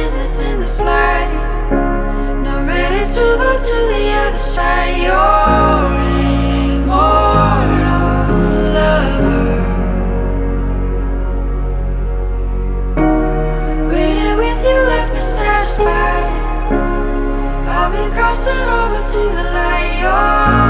business in this life. Not ready to go to the other side. Your immortal lover. Waiting with you left me satisfied. I'll be crossing over to the light. Your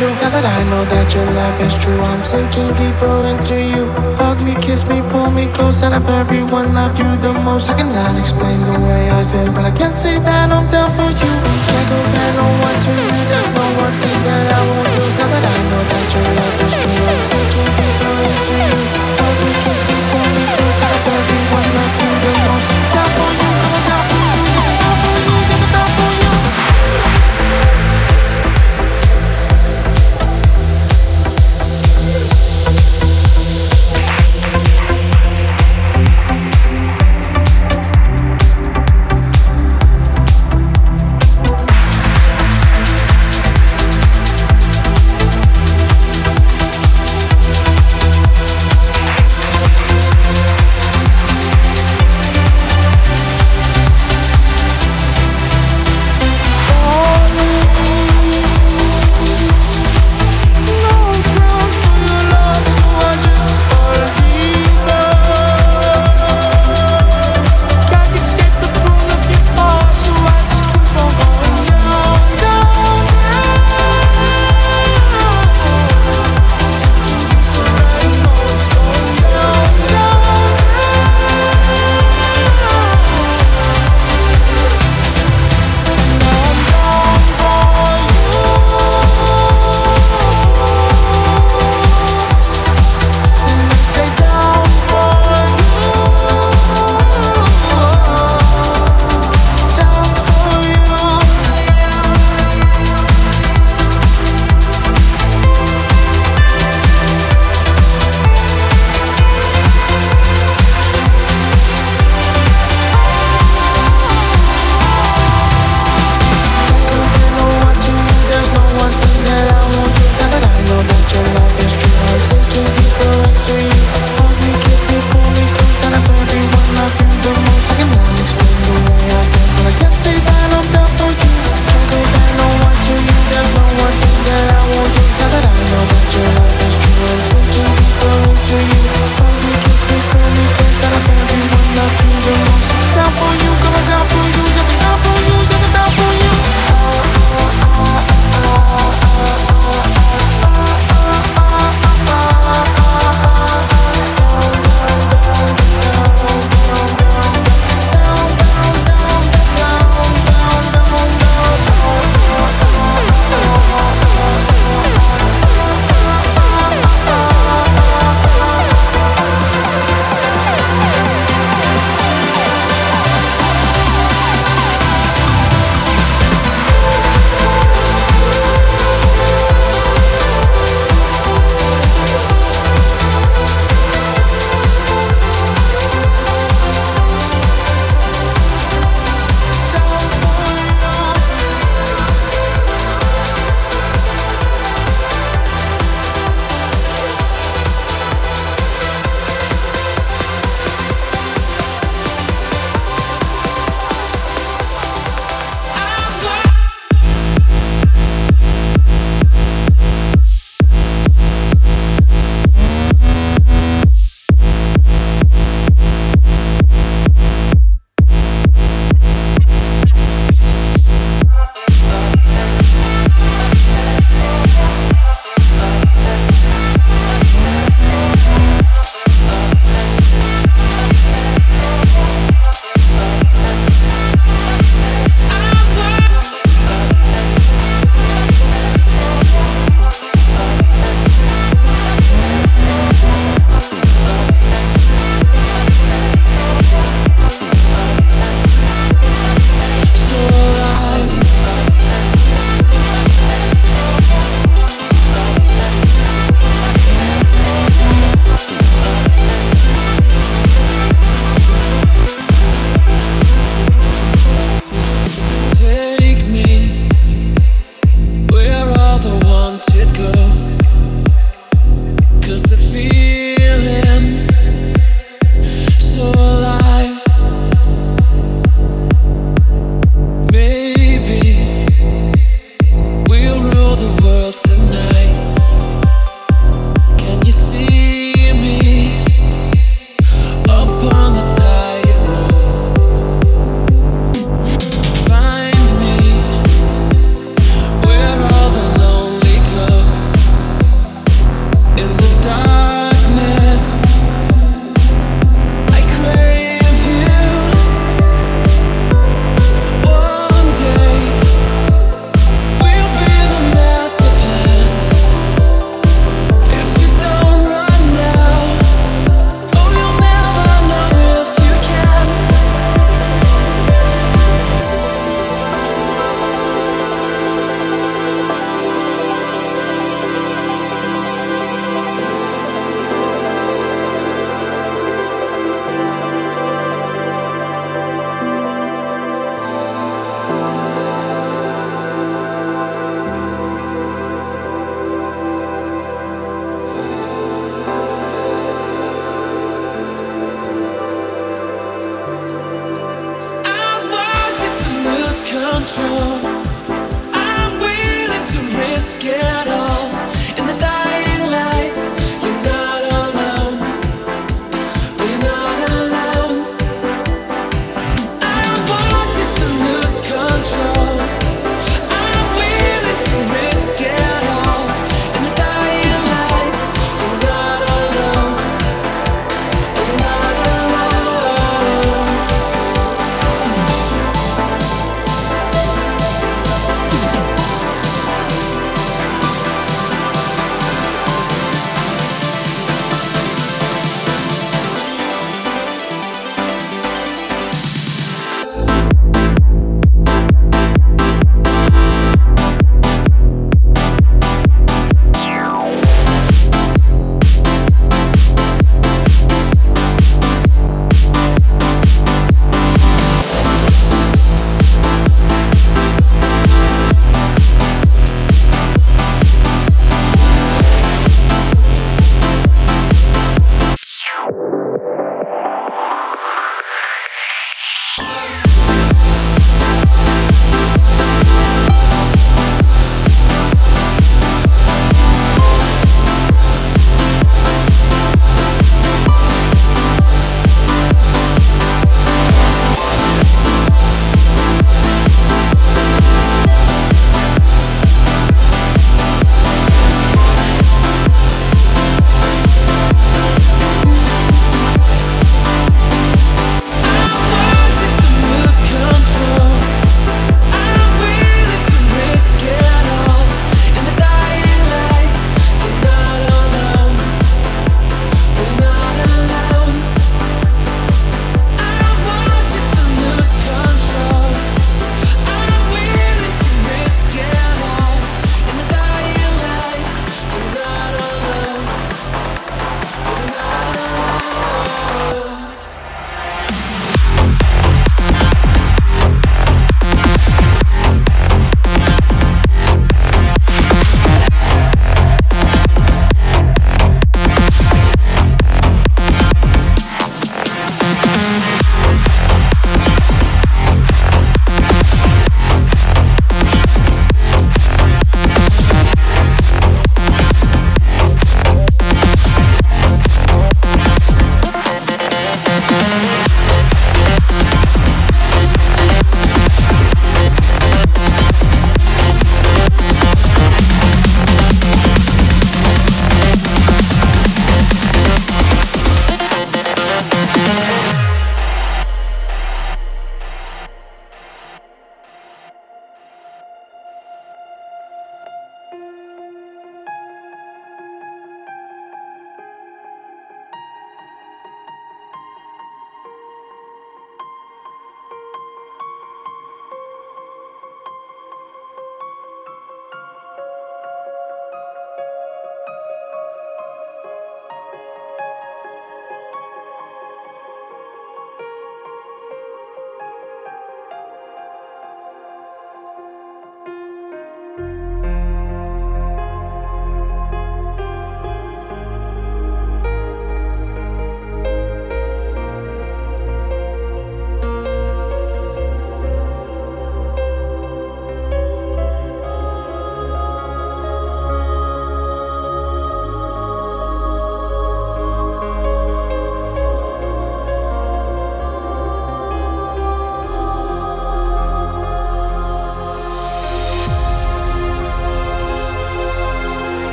do. Now that I know that your love is true, I'm sinking deeper into you. Hug me, kiss me, pull me close. Out of everyone, love you the most. I cannot explain the way I feel, but I can say that I'm down for you. Can't compare no one to you. There's no one thing that I won't do. Now that I know that your love is true, I'm sinking deeper into you.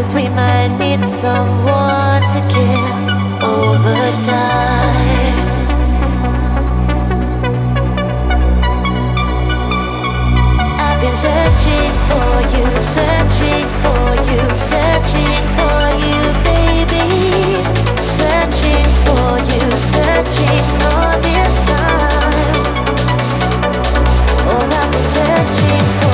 Cause we might need someone to care over time. I've been searching for you, searching for you, searching for you, baby. Searching for you, searching all this time. Oh, I've been searching for